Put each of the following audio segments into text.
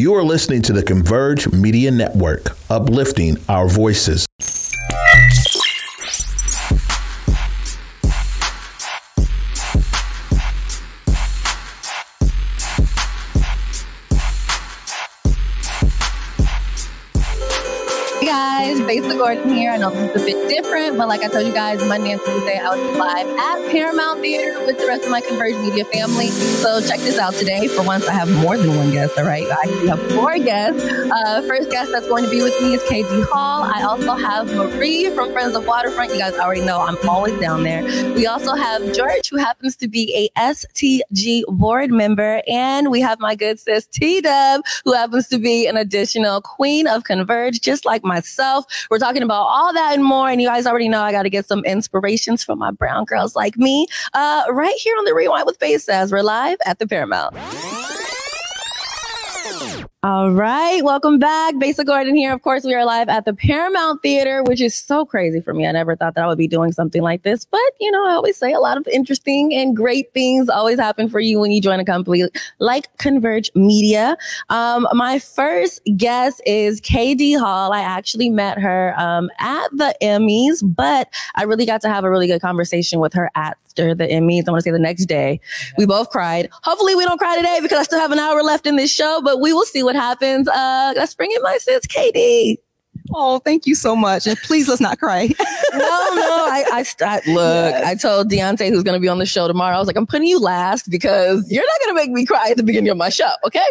You are listening to the Converge Media Network, uplifting our voices. Hey guys, Besa Gordon here. I know this is a bit different, but like I told you guys, Monday and Tuesday I was live at Paramount Theater with the rest of my Converge Media family. So check this out today. For once, I have more than one guest. All right, I have four guests. Uh, first guest that's going to be with me is KD Hall. I also have Marie from Friends of Waterfront. You guys already know I'm always down there. We also have George, who happens to be a STG board member, and we have my good sis T Dub, who happens to be an additional queen of Converge, just like myself. We're talking about all that and more. And you guys already know I got to get some inspirations from my brown girls like me uh, right here on the Rewind with Besa as we're live at the Paramount. All right, welcome back. Besa Gordon here. Of course, we are live at the Paramount Theater, which is so crazy for me. I never thought that I would be doing something like this, but you know, I always say a lot of interesting and great things always happen for you when you join a company like Converge Media. Um, my first guest is KD Hall. I actually met her um, at the Emmys, but I really got to have a really good conversation with her after the Emmys. I want to say the next day. We both cried. Hopefully, we don't cry today because I still have an hour left in this show, but we will see what happens. Uh, let's bring in my sis, KD. Oh, thank you so much. And please let's not cry. no, no. I, I, I look, yes. I told Deontay who's going to be on the show tomorrow, I was like, I'm putting you last because you're not going to make me cry at the beginning of my show. Okay.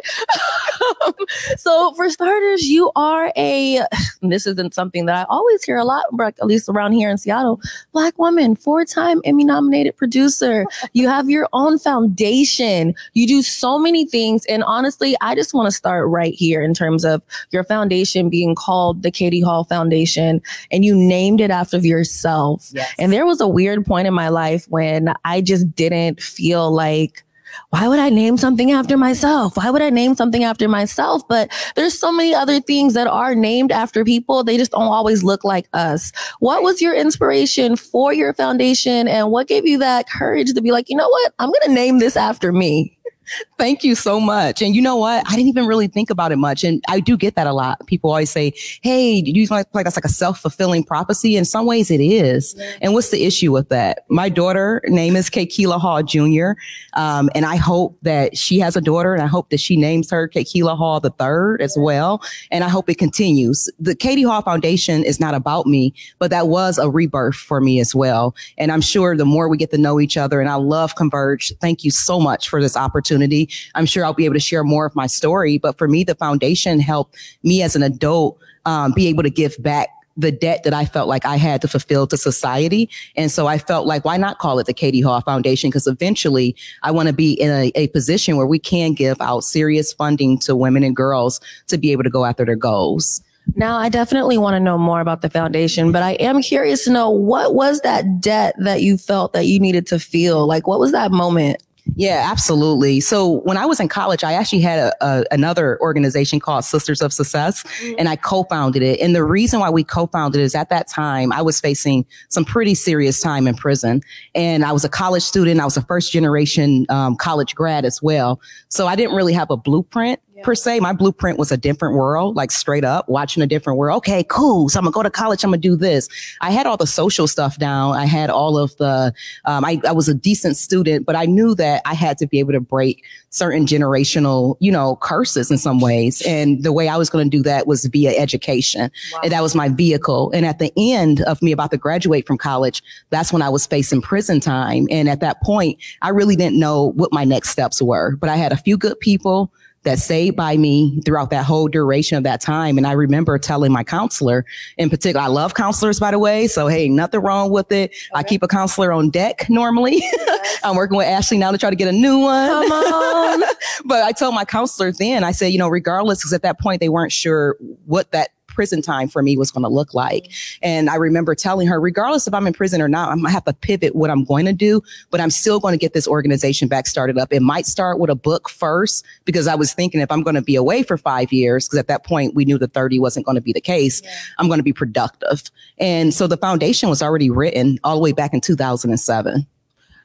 so for starters, you are a, this isn't something that I always hear a lot, but at least around here in Seattle, black woman, four time Emmy nominated producer. You have your own foundation. You do so many things. And honestly, I just want to start right here in terms of your foundation being called the K KD Hall Foundation and you named it after yourself. Yes. And there was a weird point in my life when I just didn't feel like why would I name something after myself? Why would I name something after myself? But there's so many other things that are named after people. They just don't always look like us. What was your inspiration for your foundation and what gave you that courage to be like, you know what? I'm going to name this after me? Thank you so much. And you know what? I didn't even really think about it much. And I do get that a lot. People always say, Hey, you like, that's like a self-fulfilling prophecy? In some ways it is. And what's the issue with that? My daughter name is Kaykeela Hall Jr. Um, and I hope that she has a daughter and I hope that she names her Kaykeela Hall the third as well. And I hope it continues. The KD Hall Foundation is not about me, but that was a rebirth for me as well. And I'm sure the more we get to know each other and I love Converge. Thank you so much for this opportunity I'm sure I'll be able to share more of my story. But for me, the foundation helped me as an adult um, be able to give back the debt that I felt like I had to fulfill to society. And so I felt like, why not call it the KD Hall Foundation? Because eventually I want to be in a, a, position where we can give out serious funding to women and girls to be able to go after their goals. Now, I definitely want to know more about the foundation, but I am curious to know what was that debt that you felt that you needed to feel? Like, what was that moment? Yeah, absolutely. So when I was in college, I actually had a, a, another organization called Sisters of Success, mm-hmm. and I co-founded it. And the reason why we co-founded is at that time I was facing some pretty serious time in prison, and I was a college student. I was a first generation um, college grad as well, so I didn't really have a blueprint yeah. per se. My blueprint was a different world, like straight up watching a different world. Okay, cool. So I'm gonna go to college. I'm gonna do this. I had all the social stuff down. I had all of the, um, I, I was a decent student, but I knew that I had to be able to break certain generational, you know, curses in some ways. And the way I was going to do that was via education. Wow. And that was my vehicle. And at the end of me about to graduate from college, that's when I was facing prison time. And at that point, I really didn't know what my next steps were, but I had a few good people that stayed by me throughout that whole duration of that time. And I remember telling my counselor in particular, I love counselors, by the way. So, hey, nothing wrong with it. I keep a counselor on deck normally. Yes. I'm working with Ashley now to try to get a new one. Come on. but I told my counselor then, I said, you know, regardless, because at that point they weren't sure what that prison time for me was going to look like. And I remember telling her, regardless if I'm in prison or not, I'm going to have to pivot what I'm going to do, but I'm still going to get this organization back started up. It might start with a book first because I was thinking if I'm going to be away for five years, because at that point we knew the 30 wasn't going to be the case, yeah. I'm going to be productive. And so the foundation was already written all the way back in 2007.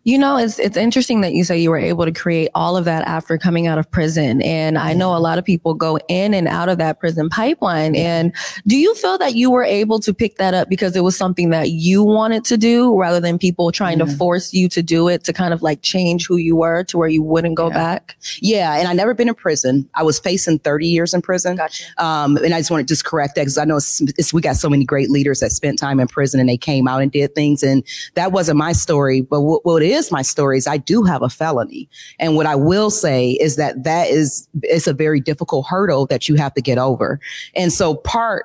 You know, it's it's interesting that you say you were able to create all of that after coming out of prison. And I know a lot of people go in and out of that prison pipeline. And do you feel that you were able to pick that up because it was something that you wanted to do rather than people trying to force you to do it to kind of like change who you were to where you wouldn't go Yeah. back? Yeah, and I never been in prison. I was facing 30 years in prison. Gotcha. Um, and I just want to just correct that because I know it's, it's, we got so many great leaders that spent time in prison and they came out and did things. And that wasn't my story. But what, what is my story is I do have a felony. And what I will say is that that is, it's a very difficult hurdle that you have to get over. And so part,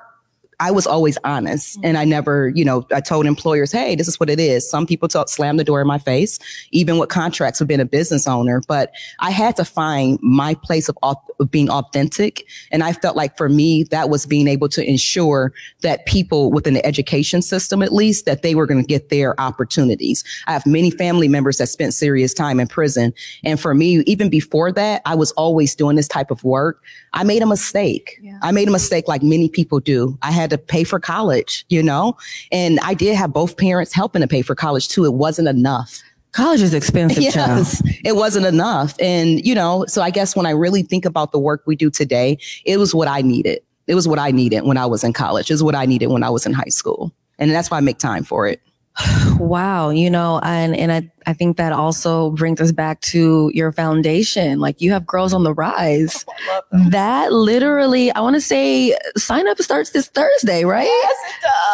I was always honest and I never, you know, I told employers, hey, this is what it is. Some people talk, slam the door in my face, even with contracts of being a business owner. But I had to find my place of, of being authentic. And I felt like for me, that was being able to ensure that people within the education system, at least, that they were going to get their opportunities. I have many family members that spent serious time in prison. And for me, even before that, I was always doing this type of work. I made a mistake. Yeah. I made a mistake like many people do. I had to pay for college, you know, and I did have both parents helping to pay for college too. It wasn't enough. College is expensive, child. Yes, it wasn't enough. And, you know, so I guess when I really think about the work we do today, it was what I needed. It was what I needed when I was in college. It was what I needed when I was in high school. And that's why I make time for it. Wow, you know, and and I I think that also brings us back to your foundation. Like you have Girls on the Rise. That literally, I want to say, sign up starts this Thursday, right? Yes,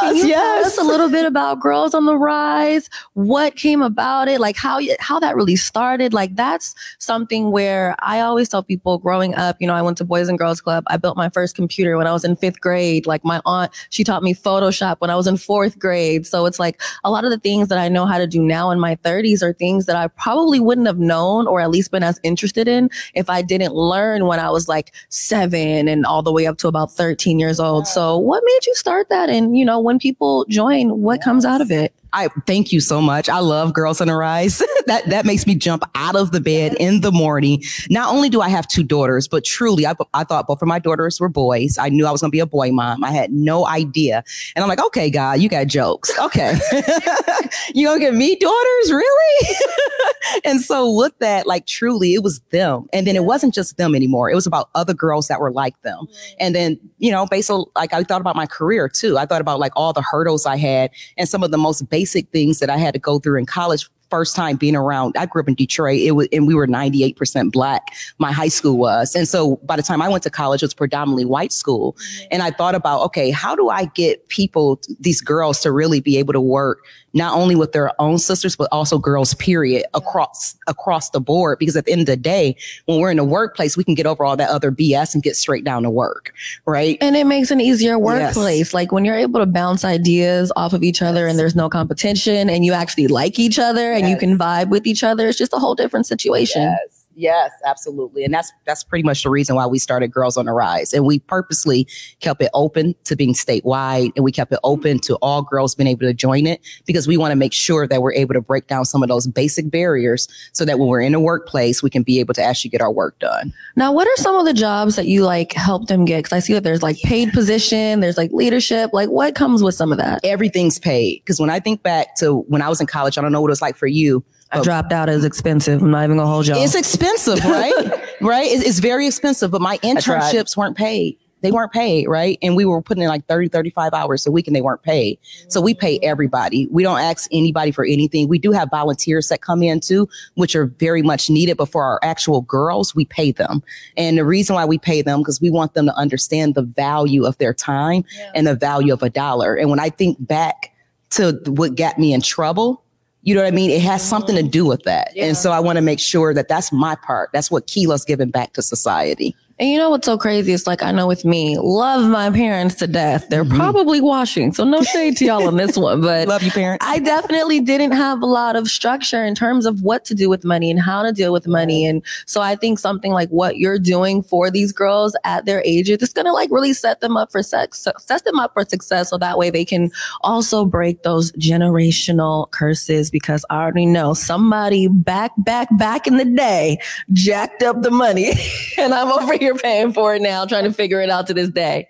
Can you tell us a little bit about Girls on the Rise? What came about it? Like how how that really started? Like that's something where I always tell people growing up. You know, I went to Boys and Girls Club. I built my first computer when I was in fifth grade. Like my aunt, she taught me Photoshop when I was in fourth grade. So it's like a lot of the things that I know how to do now in my 30s are things that I probably wouldn't have known or at least been as interested in if I didn't learn when I was like seven and all the way up to about 13 years old. So what made you start that? And, you know, when people join, what comes out of it? I thank you so much. I love Girls on the Rise. that that makes me jump out of the bed in the morning. Not only do I have two daughters, but truly, I, I thought both of my daughters were boys. I knew I was going to be a boy mom. I had no idea, and I'm like, okay, God, you got jokes. Okay, you gonna give me daughters, really? and so with that, like truly, it was them, and then it wasn't just them anymore. It was about other girls that were like them, and then you know, based on like I thought about my career too. I thought about like all the hurdles I had and some of the most basic things that I had to go through in college. First time being around, I grew up in Detroit. It was, and we were 98% black. My high school was. And so by the time I went to college, it was predominantly white school. Mm-hmm. And I thought about, okay, how do I get people, these girls to really be able to work not only with their own sisters, but also girls, period, across, across the board? Because at the end of the day, when we're in the workplace, we can get over all that other BS and get straight down to work. Right. And it makes an easier Yes. workplace. Like when you're able to bounce ideas off of each other and there's no competition and you actually like each other and you can vibe with each other, it's just a whole different situation. Yes, yes, absolutely. And that's that's pretty much the reason why we started Girls on the Rise. And we purposely kept it open to being statewide and we kept it open to all girls being able to join it because we want to make sure that we're able to break down some of those basic barriers so that when we're in the workplace, we can be able to actually get our work done. Now, what are some of the jobs that you like help them get? Because I see that there's like paid position, there's like leadership. Like what comes with some of that? Everything's paid. Because when I think back to when I was in college, I don't know what it was like for you. I dropped out as expensive. I'm not even gonna hold y'all. It's expensive, right? right? It's, it's very expensive, but my internships weren't paid. They weren't paid, right? And we were putting in like 30, 35 hours a week and they weren't paid. So we pay everybody. We don't ask anybody for anything. We do have volunteers that come in too, which are very much needed. But for our actual girls, we pay them. And the reason why we pay them, because we want them to understand the value of their time and the value of a dollar. And when I think back to what got me in trouble, you know what I mean? It has something to do with that. And so I want to make sure that that's my part. That's what Keela's giving back to society. And you know what's so crazy? It's like I know with me, love my parents to death. They're mm-hmm. probably washing, so no shade to y'all on this one. But Love you, parents. I definitely didn't have a lot of structure in terms of what to do with money and how to deal with money. And so I think something like what you're doing for these girls at their ages, it's gonna like really set them up for sex, set them up for success. So that way they can also break those generational curses. Because I already know somebody back, back, back in the day jacked up the money, and I'm over here you're paying for it now, trying to figure it out to this day.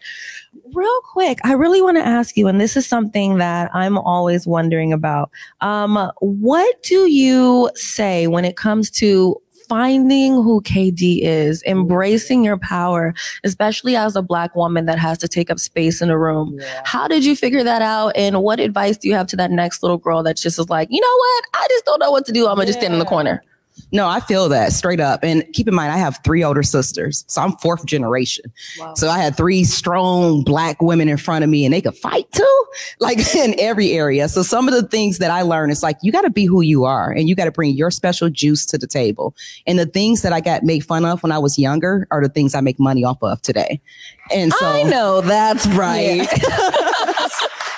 Real quick, I really want to ask you, and this is something that I'm always wondering about. Um, what do you say when it comes to finding who KD is, embracing your power, especially as a black woman that has to take up space in a room. Yeah. How did you figure that out? And what advice do you have to that next little girl that just is like, you know what? I just don't know what to do. I'm gonna yeah. just stand in the corner. No, I feel that straight up. And keep in mind, I have three older sisters. So I'm fourth generation. Wow. So I had three strong black women in front of me and they could fight too, like in every area. So some of the things that I learned is like, you got to be who you are and you got to bring your special juice to the table. And the things that I got made fun of when I was younger are the things I make money off of today. And so I know that's right. Yeah.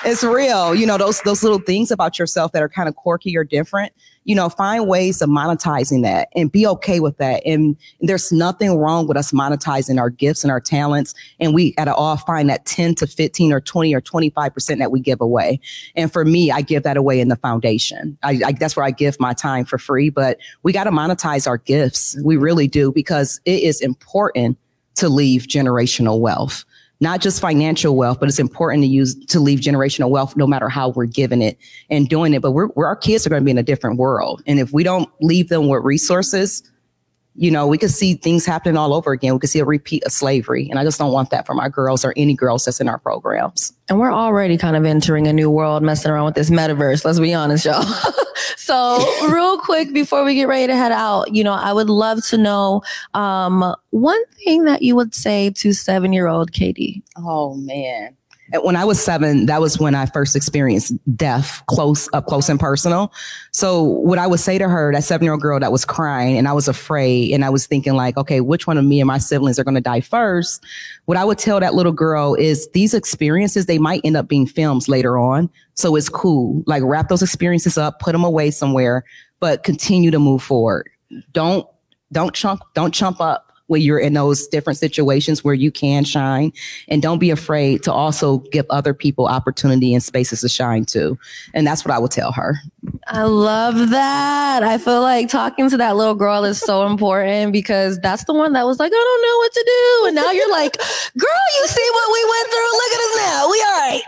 it's real. You know, those, those little things about yourself that are kind of quirky or different you know, find ways of monetizing that and be okay with that. And there's nothing wrong with us monetizing our gifts and our talents. And we gotta all find that 10 to 15 or 20 or 25% that we give away. And for me, I give that away in the foundation. I, I that's where I give my time for free, but we got to monetize our gifts. We really do because it is important to leave generational wealth not just financial wealth, but it's important to use to leave generational wealth no matter how we're giving it and doing it. But we're, we're our kids are going to be in a different world. And if we don't leave them with resources, you know, we could see things happening all over again. We could see a repeat of slavery. And I just don't want that for my girls or any girls that's in our programs. And we're already kind of entering a new world messing around with this metaverse. Let's be honest, y'all. so real quick before we get ready to head out, you know, I would love to know, um, one thing that you would say to seven year old KD. Oh man when I was seven, that was when I first experienced death close up close and personal. So what I would say to her, that seven year old girl that was crying and I was afraid and I was thinking like, okay, which one of me and my siblings are going to die first? What I would tell that little girl is these experiences, they might end up being films later on. So it's cool. Like wrap those experiences up, put them away somewhere, but continue to move forward. Don't, don't chump, don't chump up when you're in those different situations where you can shine and don't be afraid to also give other people opportunity and spaces to shine too. And that's what I would tell her. I love that. I feel like talking to that little girl is so important because that's the one that was like, I don't know what to do. And now you're like, girl, you see what we went through? Look at us now. We all right.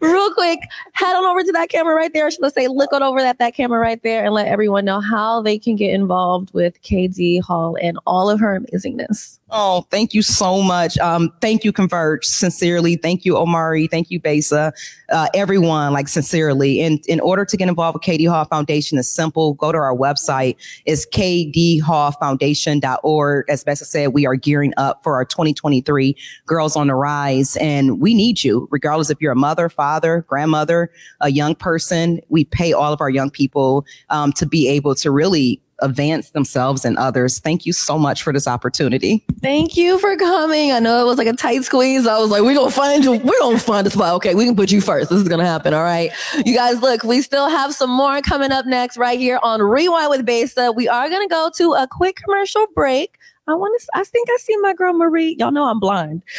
Real quick, head on over to that camera right there. Let's say, look on over at that camera right there and let everyone know how they can get involved with KD Hall and all of her amazingness. Oh, thank you so much. Um, thank you, Converge. Sincerely. Thank you, Omari. Thank you, Besa. Uh, everyone, like sincerely. And in order to get involved with KD Hall Foundation, it's simple. Go to our website. It's kdhallfoundation.org. As Besa said, we are gearing up for our 2023 Girls on the Rise. And we need you, regardless if you're a mother, father, grandmother, a young person. We pay all of our young people um, to be able to really advance themselves and others. Thank you so much for this opportunity. Thank you for coming. I know it was like a tight squeeze. I was like, we're to find you. We're to find a spot. Okay, we can put you first. This is to happen. All right. You guys, look, we still have some more coming up next right here on Rewind with Besa. We are to go to a quick commercial break. I want to. I think I see my girl Marie. Y'all know I'm blind.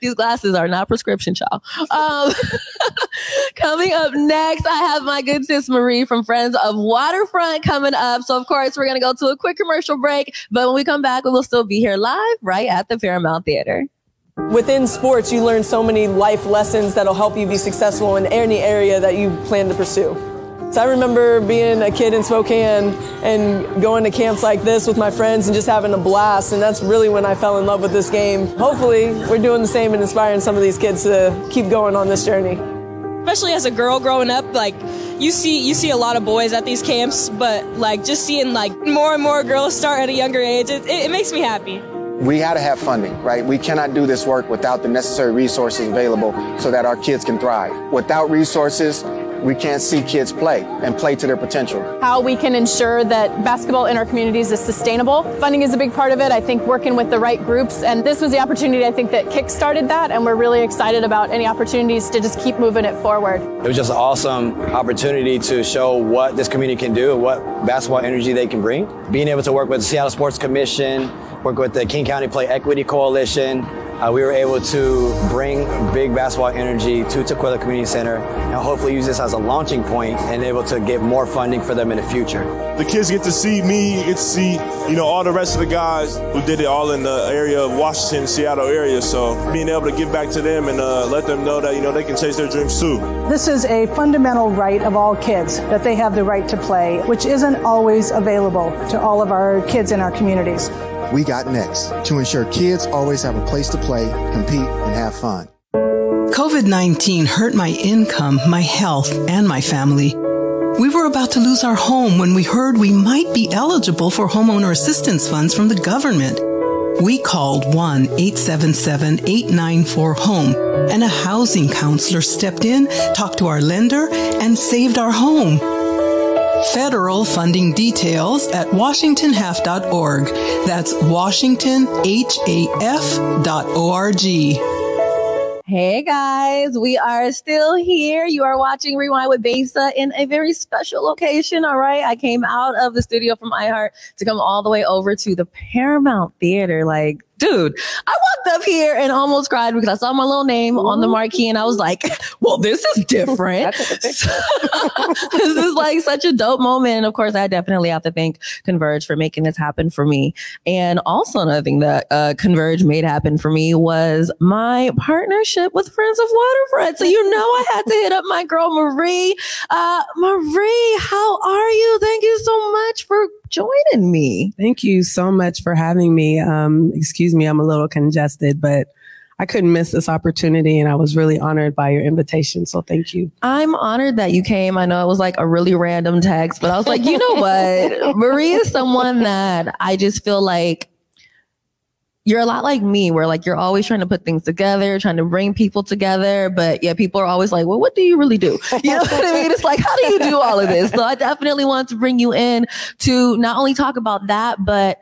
These glasses are not prescription, child. Um, coming up next, I have my good sis Marie from Friends of Waterfront coming up. So of course, we're gonna go to a quick commercial break, but when we come back, we will still be here live right at the Paramount Theater. Within sports, you learn so many life lessons that'll help you be successful in any area that you plan to pursue. So I remember being a kid in Spokane and going to camps like this with my friends and just having a blast. And that's really when I fell in love with this game. Hopefully, we're doing the same and inspiring some of these kids to keep going on this journey. Especially as a girl growing up, like you see you see a lot of boys at these camps, but like just seeing like more and more girls start at a younger age, it, it, it makes me happy. We had to have funding, right? We cannot do this work without the necessary resources available so that our kids can thrive. Without resources, we can't see kids play and play to their potential. How we can ensure that basketball in our communities is sustainable. Funding is a big part of it. I think working with the right groups. And this was the opportunity I think that kick-started that. And we're really excited about any opportunities to just keep moving it forward. It was just an awesome opportunity to show what this community can do and what basketball energy they can bring. Being able to work with the Seattle Sports Commission, work with the King County Play Equity Coalition, uh, we were able to bring big basketball energy to Tukwila Community Center and hopefully use this as a launching point and able to get more funding for them in the future. The kids get to see me, get to see, you know, all the rest of the guys who did it all in the area of Washington, Seattle area. So being able to give back to them and uh, let them know that, you know, they can chase their dreams too. This is a fundamental right of all kids that they have the right to play, which isn't always available to all of our kids in our communities. We got next to ensure kids always have a place to play, compete, and have fun. COVID 19 hurt my income, my health, and my family. We were about to lose our home when we heard we might be eligible for homeowner assistance funds from the government. We called 1 877 894 HOME and a housing counselor stepped in, talked to our lender, and saved our home. Federal funding details at washingtonhaf.org. That's washingtonhaf.org. Hey guys, we are still here. You are watching Rewind with Besa in a very special location. All right. I came out of the studio from iHeart to come all the way over to the Paramount Theater. Like, dude, I walked up here and almost cried because I saw my little name on the marquee and I was like, well, this is different. this is like such a dope moment. And of course, I definitely have to thank Converge for making this happen for me. And also another thing that uh, Converge made happen for me was my partnership with Friends of Waterfront. So you know I had to hit up my girl Marie. Uh, Marie, how are you? Thank you so much for joining me. Thank you so much for having me. Um, excuse me, I'm a little congested, but I couldn't miss this opportunity and I was really honored by your invitation. So thank you. I'm honored that you came. I know it was like a really random text, but I was like, you know what? Marie is someone that I just feel like you're a lot like me, where like you're always trying to put things together, trying to bring people together. But yeah, people are always like, well, what do you really do? You know what I mean? It's like, how do you do all of this? So I definitely wanted to bring you in to not only talk about that, but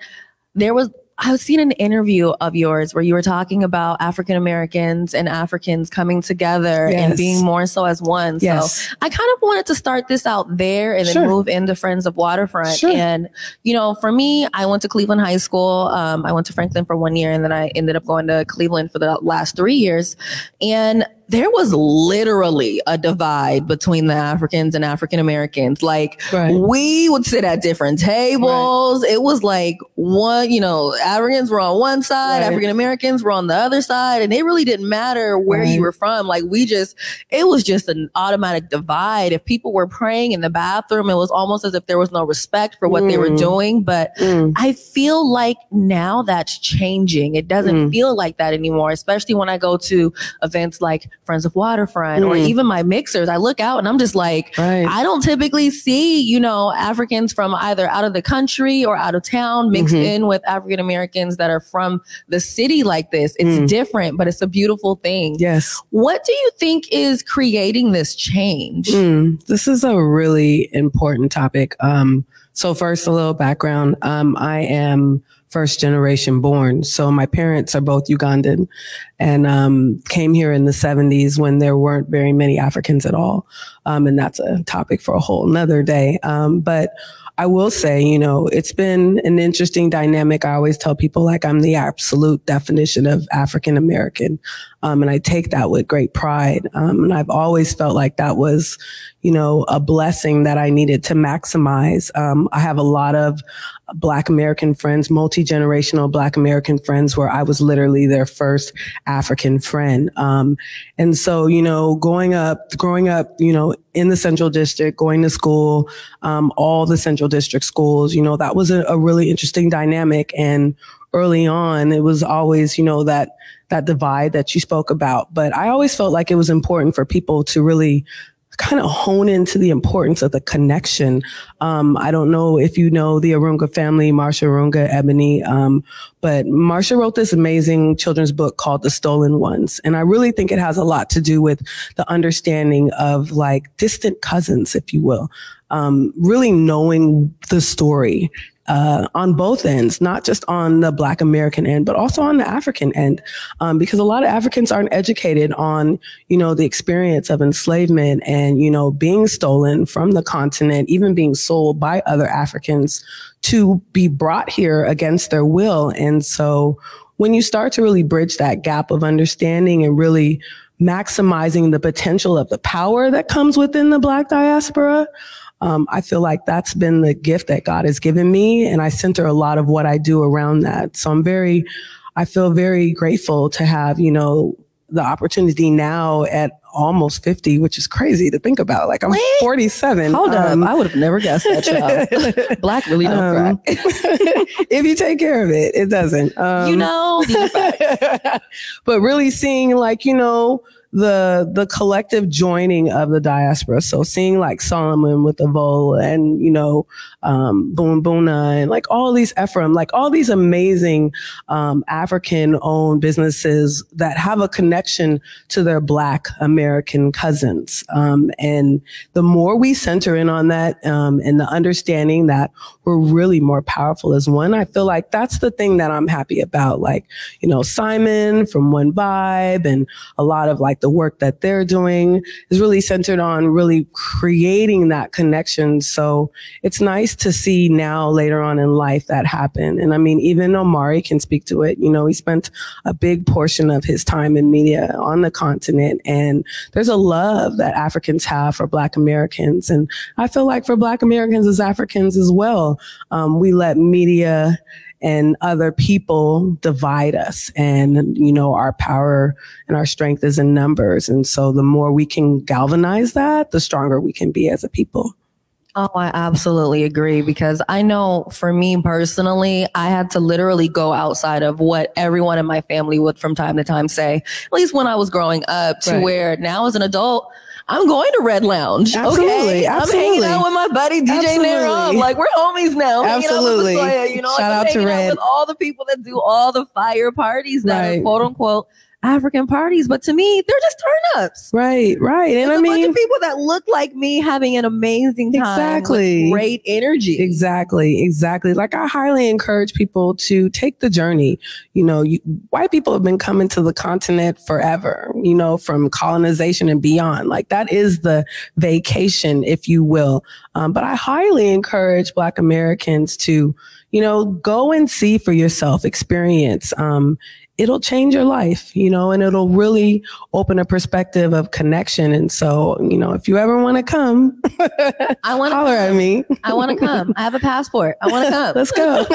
there was I was seeing an interview of yours where you were talking about African Americans and Africans coming together Yes. and being more so as one. Yes. So I kind of wanted to start this out there and then Sure. move into Friends of Waterfront. Sure. And, you know, for me, I went to Cleveland High School. Um, I went to Franklin for one year and then I ended up going to Cleveland for the last three years. And there was literally a divide between the Africans and African Americans. Like Right. we would sit at different tables. It was like one, you know, Africans were on one side, Right. African Americans were on the other side, and it really didn't matter where Right. you were from. Like we just, it was just an automatic divide. If people were praying in the bathroom, it was almost as if there was no respect for what they were Mm. doing. But Mm. I feel like now that's changing. It doesn't Mm. feel like that anymore, especially when I go to events like Friends of Waterfront or Mm. even my mixers. I look out and I'm just like, Right. I don't typically see, you know, Africans from either out of the country or out of town mixed Mhm. in with African Americans that are from the city like this. It's Mm. different, but it's a beautiful thing. yes. What do you think is creating this change? Mm, this is a really important topic. Um, so first, a little background. Um, I am first generation born. So my parents are both Ugandan and um, came here in the 70s when there weren't very many Africans at all. Um, and that's a topic for a whole nother day. Um, but I will say, you know, it's been an interesting dynamic. I always tell people like I'm the absolute definition of African American. Um, and I take that with great pride. Um, and I've always felt like that was, you know, a blessing that I needed to maximize. Um, I have a lot of Black American friends, multi generational Black American friends, where I was literally their first African friend. Um, and so, you know, going up, growing up, you know, in the Central District, going to school, um, all the Central District schools, you know, that was a, a really interesting dynamic. And early on, it was always, you know, that that divide that you spoke about. But I always felt like it was important for people to really kind of hone into the importance of the connection. Um, I don't know if you know the Arunga family, Marsha Arunga, Ebony, um, but Marsha wrote this amazing children's book called The Stolen Ones. And I really think it has a lot to do with the understanding of like distant cousins, if you will. Um, really knowing the story uh, on both ends, not just on the Black American end, but also on the African end, um, because a lot of Africans aren't educated on, you know, the experience of enslavement and, you know, being stolen from the continent, even being sold by other Africans to be brought here against their will. And so when you start to really bridge that gap of understanding and really maximizing the potential of the power that comes within the Black diaspora, um, I feel like that's been the gift that God has given me. And I center a lot of what I do around that. So I'm very, I feel very grateful to have, you know, the opportunity now at almost 50, which is crazy to think about. Like I'm Wait. 47. Hold Um, up. I would have never guessed that, child. Black really don't um, crack. if you take care of it, it doesn't. Um, You know, these are facts. but really seeing like you know the the collective joining of the diaspora. So seeing like Solomon with the Vol and you know um, Boon Boona and like all these Ephraim, like all these amazing um, African owned businesses that have a connection to their Black American cousins. Um, and the more we center in on that um, and the understanding that we're really more powerful as one, I feel like that's the thing that I'm happy about. Like, you know, Simon from One Vibe and a lot of like the work that they're doing is really centered on really creating that connection. So it's nice to see now later on in life that happen. And I mean, even Omari can speak to it. You know, he spent a big portion of his time in media on the continent and there's a love that Africans have for Black Americans. And I feel like for Black Americans as Africans as well, um, we let media and other people divide us. And you know our power and our strength is in numbers. And so the more we can galvanize that the stronger we can be as a people. Oh, I absolutely agree because I know for me personally, I had to literally go outside of what everyone in my family would from time to time say, at least when I was growing up, to Right. where now as an adult, I'm going to Red Lounge. Absolutely, okay? I'm hanging out with my buddy DJ. Absolutely. Like we're homies now. Hanging out with Absolutely. Latoya, you know, Shout I'm out to Red. with all the people that do all the fire parties that Right. are quote unquote African parties. But to me, they're just turn ups. right right and It's i mean people that look like me having an amazing time. Exactly. Great energy. Exactly, exactly. Like I highly encourage people to take the journey. You know, you, white people have been coming to the continent forever, you know, from colonization and beyond. Like that is the vacation, if you will. Um, but I highly encourage Black Americans to, you know, go and see for yourself, experience. Um, it'll change your life, you know, and it'll really open a perspective of connection. And so, you know, if you ever want to come, I want to holler at me. I want to come. I have a passport. I want to come. Let's go.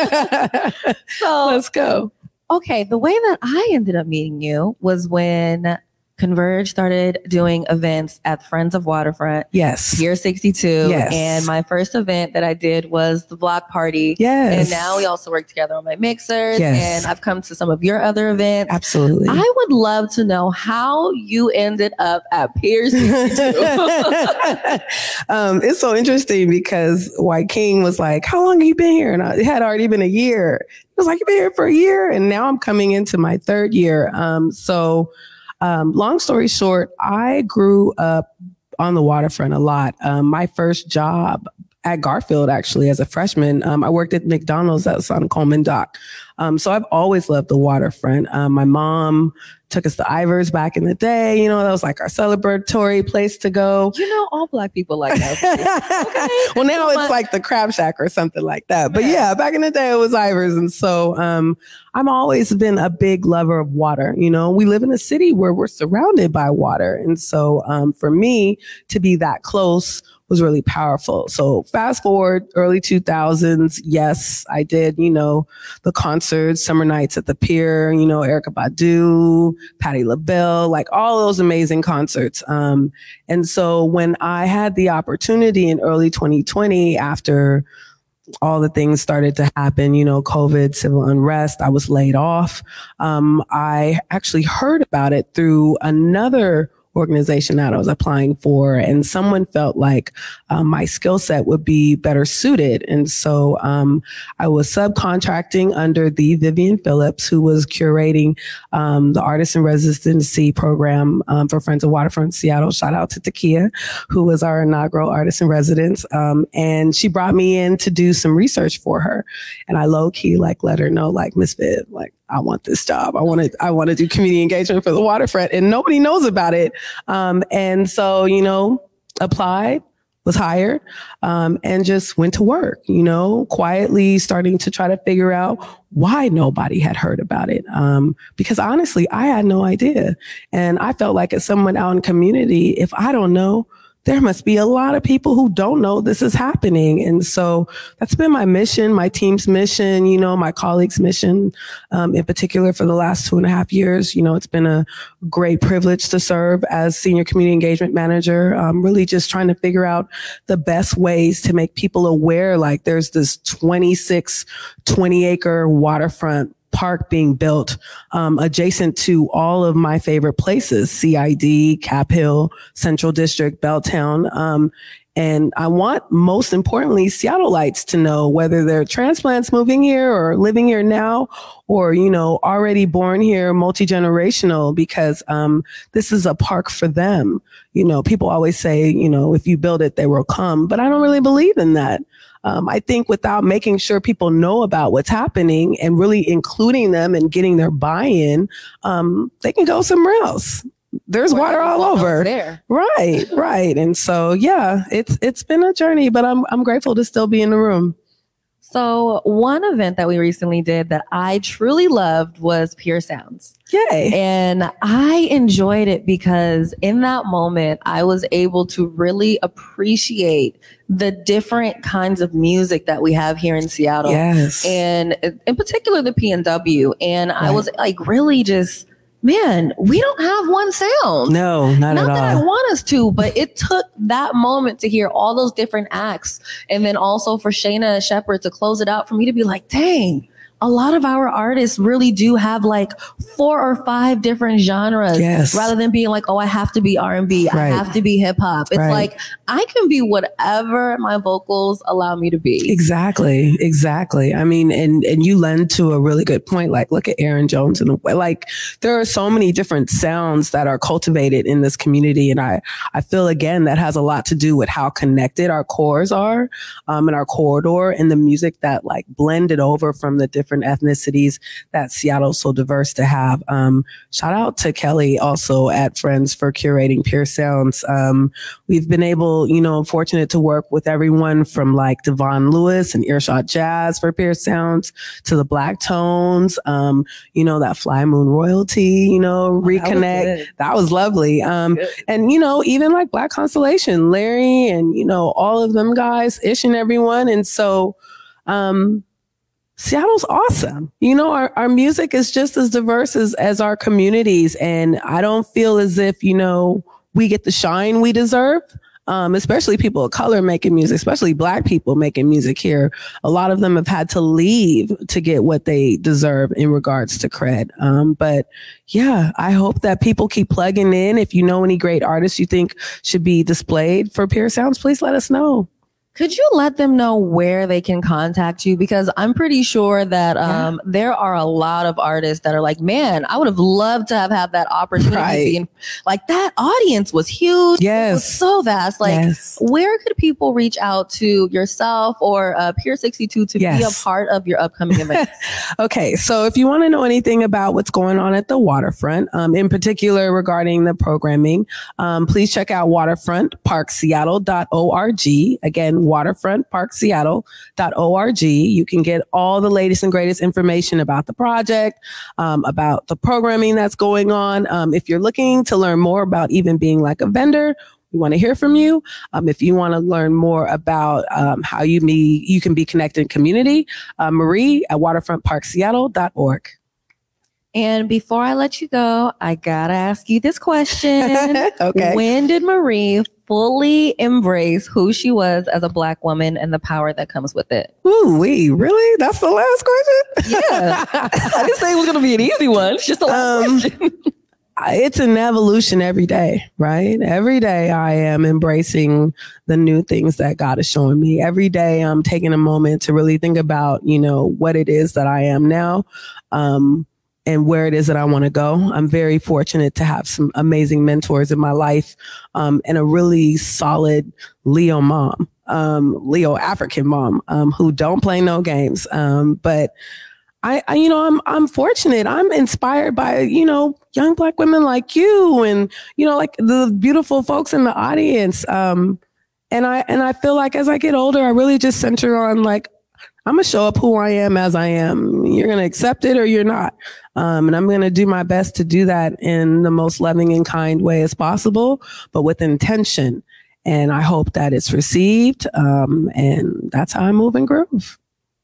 So, Let's go. okay, the way that I ended up meeting you was when Converge started doing events at Friends of Waterfront. Yes. Pier 62. Yes. And my first event that I did was the block party. Yes. And now we also work together on my mixers. Yes. And I've come to some of your other events. Absolutely. I would love to know how you ended up at Pier 62. um, it's so interesting because White King was like, How long have you been here? And I, it had already been a year. He was like, You've been here for a year. And now I'm coming into my third year. Um, so, um, long story short, I grew up on the waterfront a lot. Um, my first job at Garfield, actually, as a freshman, um, I worked at McDonald's that was on Colman Dock. Um, so I've always loved the waterfront. Um, my mom took us to Ivar's back in the day. You know, that was like our celebratory place to go. you know, all black people like that. okay. well, now it's like the Crab Shack or something like that. But yeah, back in the day it was Ivar's, and so um, I'm always been a big lover of water. You know, we live in a city where we're surrounded by water, and so um, for me to be that close was really powerful. So fast forward early 2000s, yes, I did. You know, the concerts, summer nights at the pier. You know, Erykah Badu, Patti LaBelle, like all those amazing concerts. Um, and so when I had the opportunity in early 2020, after all the things started to happen, you know, COVID, civil unrest, I was laid off. Um, I actually heard about it through another organization that I was applying for, and someone felt like um, my skill set would be better suited. And so um, I was subcontracting under the Vivian Phillips, who was curating um, the artist in residency program um, for Friends of Waterfront Seattle. Shout out to Takia, who was our inaugural artist in residence. Um, and she brought me in to do some research for her. And I low key like let her know, like Miss Viv, like I want this job. I want to I want to do community engagement for the waterfront, and nobody knows about it. Um, and so you know, applied was hired um, and just went to work, you know, quietly starting to try to figure out why nobody had heard about it. Um, because honestly, I had no idea. And I felt like as someone out in community, if I don't know, there must be a lot of people who don't know this is happening. And so that's been my mission, my team's mission, you know, my colleagues' mission, um, in particular for the last two and a half years. You know, it's been a great privilege to serve as senior community engagement manager, um, really just trying to figure out the best ways to make people aware. Like there's this 26, 20 acre waterfront park being built um, adjacent to all of my favorite places CID, Cap Hill, Central District, Belltown. Um, and I want, most importantly, Seattleites to know whether they're transplants moving here or living here now or, you know, already born here, multi generational, because um, this is a park for them. You know, people always say, you know, if you build it, they will come. But I don't really believe in that um, I think without making sure people know about what's happening and really including them and getting their buy-in, um, they can go somewhere else. There's water all over. There. Right, right. And so yeah, it's it's been a journey, but I'm I'm grateful to still be in the room. So, one event that we recently did that I truly loved was Pure Sounds. Yay. And I enjoyed it because in that moment, I was able to really appreciate the different kinds of music that we have here in Seattle. Yes. And in particular, the PNW. And I was like, really just, man, we don't have one sound. No, not, Not at that I want us to, but it took that moment to hear all those different acts. And then also for Shaina Shepherd to close it out for me to be like, dang, a lot of our artists really do have like four or five different genres Yes. rather than being like, oh, I have to be R&B. I have to be hip hop. It's Right. like, I can be whatever my vocals allow me to be. Exactly, exactly. I mean, and and you lend to a really good point. Like, look at Aaron Jones and like there are so many different sounds that are cultivated in this community, and I I feel again that has a lot to do with how connected our cores are, um, and our corridor and the music that like blended over from the different ethnicities that Seattle's so diverse to have. Um, shout out to Kelly also at Friends for curating Pure Sounds. Um, we've been able, you know, fortunate to work with everyone from like Devon Lewis and Earshot Jazz for Pure Sounds to the Black Tones, um, you know, that Fly Moon Royalty, you know, Reconnect. good. That was lovely. Um, and you know, even like Black Constellation, Larry and, you know, all of them guys, Ish and everyone. And so, um, Seattle's awesome. You know, our, our music is just as diverse as, as our communities. And I don't feel as if, you know, we get the shine we deserve. Um, especially people of color making music, especially black people making music here. A lot of them have had to leave to get what they deserve in regards to cred. Um, but yeah, I hope that people keep plugging in. If you know any great artists you think should be displayed for Pure Sounds, please let us know. Could you let them know where they can contact you? Because I'm pretty sure that um, there are a lot of artists that are like, man, I would have loved to have had that opportunity. Right. And, like that audience was huge. It Yes. was so vast. Like, Yes. where could people reach out to yourself or uh, Pier 62 to be a part of your upcoming event? Okay, so if you want to know anything about what's going on at the waterfront, um, in particular regarding the programming, um, please check out waterfrontparkseattle.org. Again, waterfrontparkseattle.org. You can get all the latest and greatest information about the project, um, about the programming that's going on. Um, if you're looking to learn more about even being like a vendor, we want to hear from you. Um, if you want to learn more about um, how you me you can be connected in community, uh, Marie at waterfrontparkseattle.org. and before I let you go, I gotta ask you this question. Okay. When did Marie fully embrace who she was as a black woman and the power that comes with it? Ooh, we really? That's the last question? Yeah. I didn't say it was gonna be an easy one. It's just the last Um, question. it's an evolution every day, right? Every day I am embracing the new things that God is showing me. Every day I'm taking a moment to really think about, you know, what it is that I am now. Um, and where it is that I want to go. I'm very fortunate to have some amazing mentors in my life, um, and a really solid Leo mom, um, Leo African mom, um, who don't play no games. Um, but I, I, you know, I'm, I'm fortunate. I'm inspired by, you know, young black women like you and, you know, like the beautiful folks in the audience. Um, and I and I feel like as I get older, I really just center on like I'm gonna show up who I am as I am. You're gonna accept it or you're not. Um, and I'm gonna do my best to do that in the most loving and kind way as possible, but with intention. And I hope that it's received. Um, and that's how I move and groove.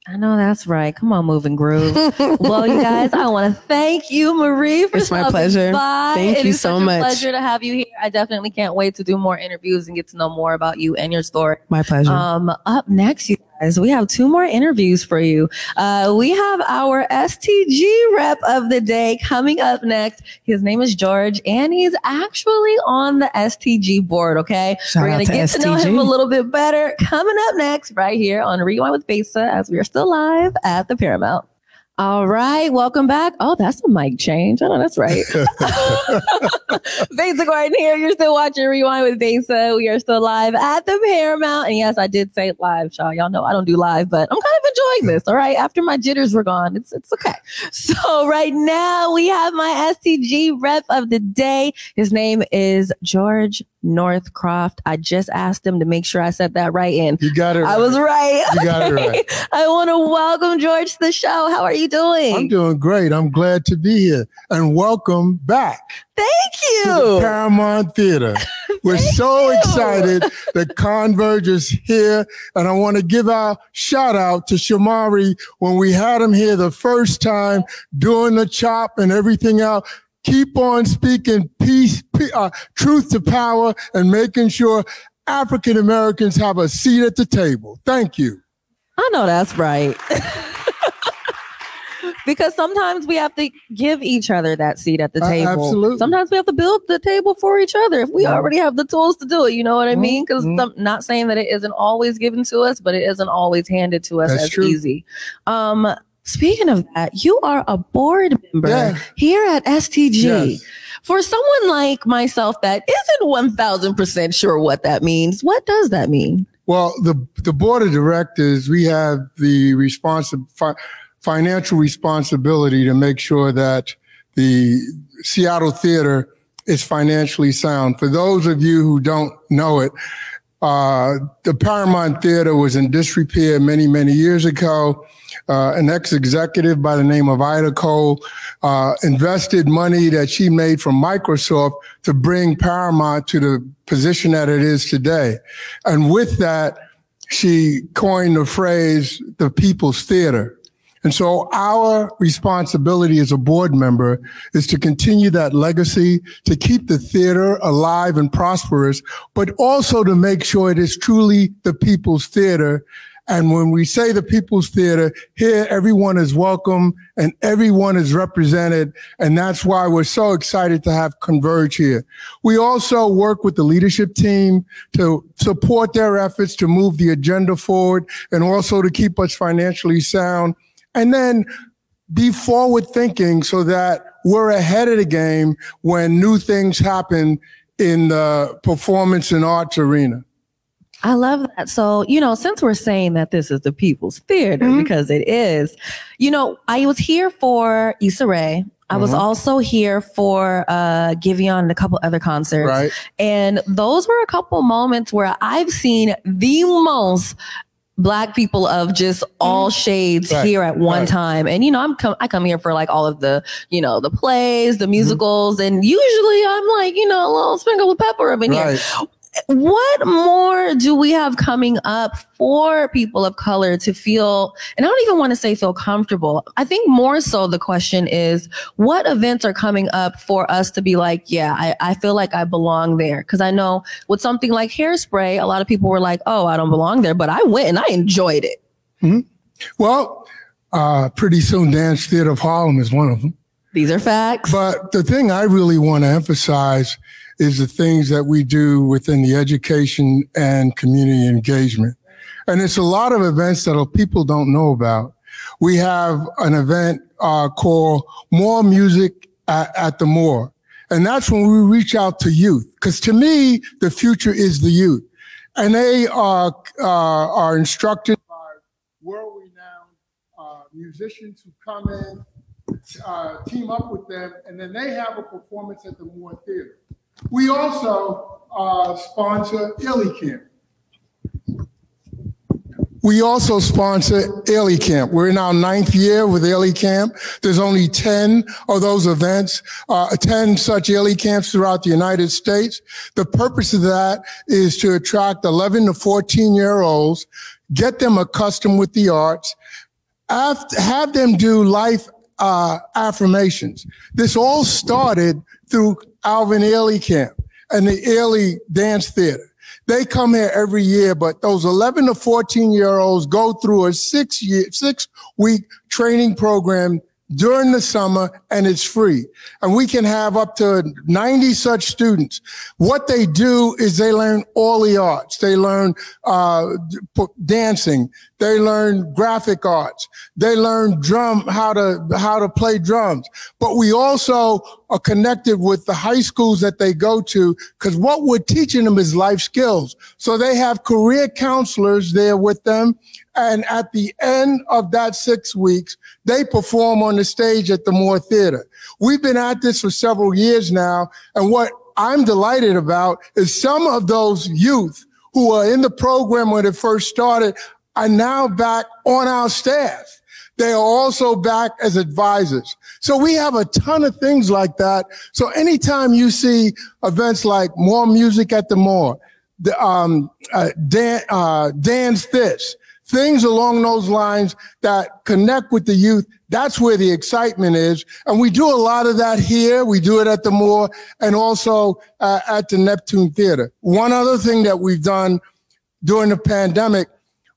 I know that's right. Come on, move and groove. well, you guys, I want to thank you, Marie, for It's my pleasure. by. Thank It you so much. pleasure to have you here. I definitely can't wait to do more interviews and get to know more about you and your story. My pleasure. Um, up next, you guys, we have two more interviews for you. Uh, we have our STG rep of the day coming up next. His name is George, and he's actually on the STG board. Okay, Shout we're gonna to get to know him a little bit better coming up next, right here on Rewind with Besa, as we are still live at the Paramount. All right, welcome back. Oh, that's a mic change. I know that's right. Besa Gordon here. You're still watching Rewind with Besa. We are still live at the Paramount. And yes, I did say live, y'all. Y'all know I don't do live, but I'm kind of enjoying this. All right. After my jitters were gone, it's it's okay. So right now we have my STG rep of the day. His name is George Northcroft. I just asked him to make sure I said that right in. You got it. I was right. You got it right. I want to welcome George to the show. How are you doing? I'm doing great. I'm glad to be here and welcome back Thank to the you. Paramount Theater. We're so you. excited that Converge is here. And I want to give our shout out to Shamari when we had him here the first time doing the chop and everything else. Keep on speaking peace, pe- uh, truth to power and making sure African Americans have a seat at the table. Thank you. I know that's right. because sometimes we have to give each other that seat at the Uh, table. absolutely. Sometimes we have to build the table for each other if we Yeah. already have the tools to do it. You know what I mean? Because Mhm. not saying that it isn't always given to us, but it isn't always handed to us That's as true. easy. Um, speaking of that, you are a board member Yeah. here at STG. Yes. For someone like myself that isn't 1000% sure what that means, what does that mean? Well, the the board of directors, we have the responsi- fi- financial responsibility to make sure that the Seattle Theater is financially sound. For those of you who don't know it, uh, the Paramount Theater was in disrepair many, many years ago. Uh, an ex-executive by the name of Ida Cole uh, invested money that she made from Microsoft to bring Paramount to the position that it is today. And with that, she coined the phrase the people's theater. And so our responsibility as a board member is to continue that legacy, to keep the theater alive and prosperous, but also to make sure it is truly the people's theater. And when we say the people's theater, here everyone is welcome and everyone is represented. And that's why we're so excited to have Converge here. We also work with the leadership team to support their efforts to move the agenda forward and also to keep us financially sound. And then be forward thinking so that we're ahead of the game when new things happen in the performance and arts arena. I love that. So, you know, since we're saying that this is the people's theater, Mm-hmm. because it is, you know, I was here for Issa Rae. I was Mhm. also here for uh Giveon and a couple other concerts. Right. And those were a couple moments where I've seen the most black people of just all shades Mm-hmm. Right, here at one right. time. And you know, I'm come I come here for like all of the, you know, the plays, Mm-hmm. the musicals, and usually I'm like, you know, a little sprinkle of pepper up in here Right. What more do we have coming up for people of color to feel and i don't even want to say feel comfortable. I think more so the question is what events are coming up for us to be like yeah i, I feel like i belong there? Because i know with something like hairspray a lot of people were like oh i don't belong there but i went and i enjoyed it. Well, uh, pretty soon Dance Theater of Harlem is one of them. these are facts. But the thing I really want to emphasize is the things that we do within the education and community engagement. And it's a lot of events that people don't know about. We have an event uh, called More Music at, at the Moore. And that's when we reach out to youth. Because to me, the future is the youth. And they are, uh, are instructed by world-renowned uh, musicians who come in uh, team up with them, and then they have a performance at the Moore Theater. We also uh, sponsor Ailey Camp. We also sponsor Ailey Camp. We're in our ninth year with Ailey Camp. There's only 10 of those events, uh, 10 such Ailey camps throughout the United States. The purpose of that is to attract 11 to 14 year olds, get them accustomed with the arts, have, them do life uh, affirmations. This all started through Alvin Ailey Camp and the Ailey Dance Theater. They come here every year, but those 11 to 14 year olds go through a six year, six week training program during the summer and it's free. And we can have up to 90 such students. What they do is they learn all the arts. They learn uh, dancing. They learn graphic arts. They learn drum, how to, how to play drums. But we also are connected with the high schools that they go to because what we're teaching them is life skills. So they have career counselors there with them. And at the end of that six weeks, they perform on the stage at the Moore Theater. We've been at this for several years now. And what I'm delighted about is some of those youth who are in the program when it first started are now back on our staff. They are also back as advisors. So we have a ton of things like that. So anytime you see events like more music at the Moore, the, um, uh, Dan, uh, Dan's this, things along those lines that connect with the youth. That's where the excitement is. And we do a lot of that here. We do it at the Moore and also uh, at the Neptune Theater. One other thing that we've done during the pandemic,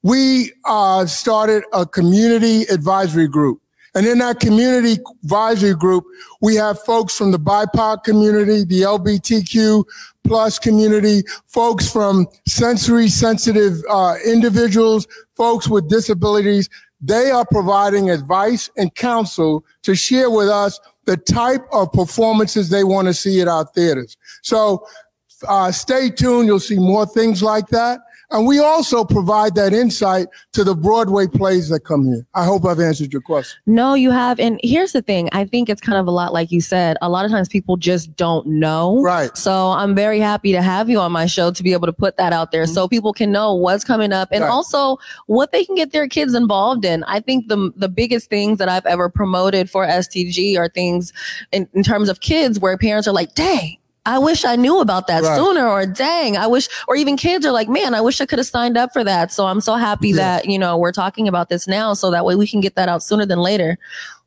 we uh, started a community advisory group. And in that community advisory group, we have folks from the BIPOC community, the LBTQ plus community, folks from sensory sensitive uh, individuals, folks with disabilities. They are providing advice and counsel to share with us the type of performances they want to see at our theaters. So uh, stay tuned. You'll see more things like that. And we also provide that insight to the Broadway plays that come here. I hope I've answered your question. No, you have. And here's the thing I think it's kind of a lot like you said. A lot of times people just don't know. Right. So I'm very happy to have you on my show to be able to put that out there mm-hmm. so people can know what's coming up and right. also what they can get their kids involved in. I think the, the biggest things that I've ever promoted for STG are things in, in terms of kids where parents are like, dang, I wish I knew about that right. sooner or dang, I wish, or even kids are like, man, I wish I could have signed up for that. So I'm so happy yeah. that, you know, we're talking about this now so that way we can get that out sooner than later.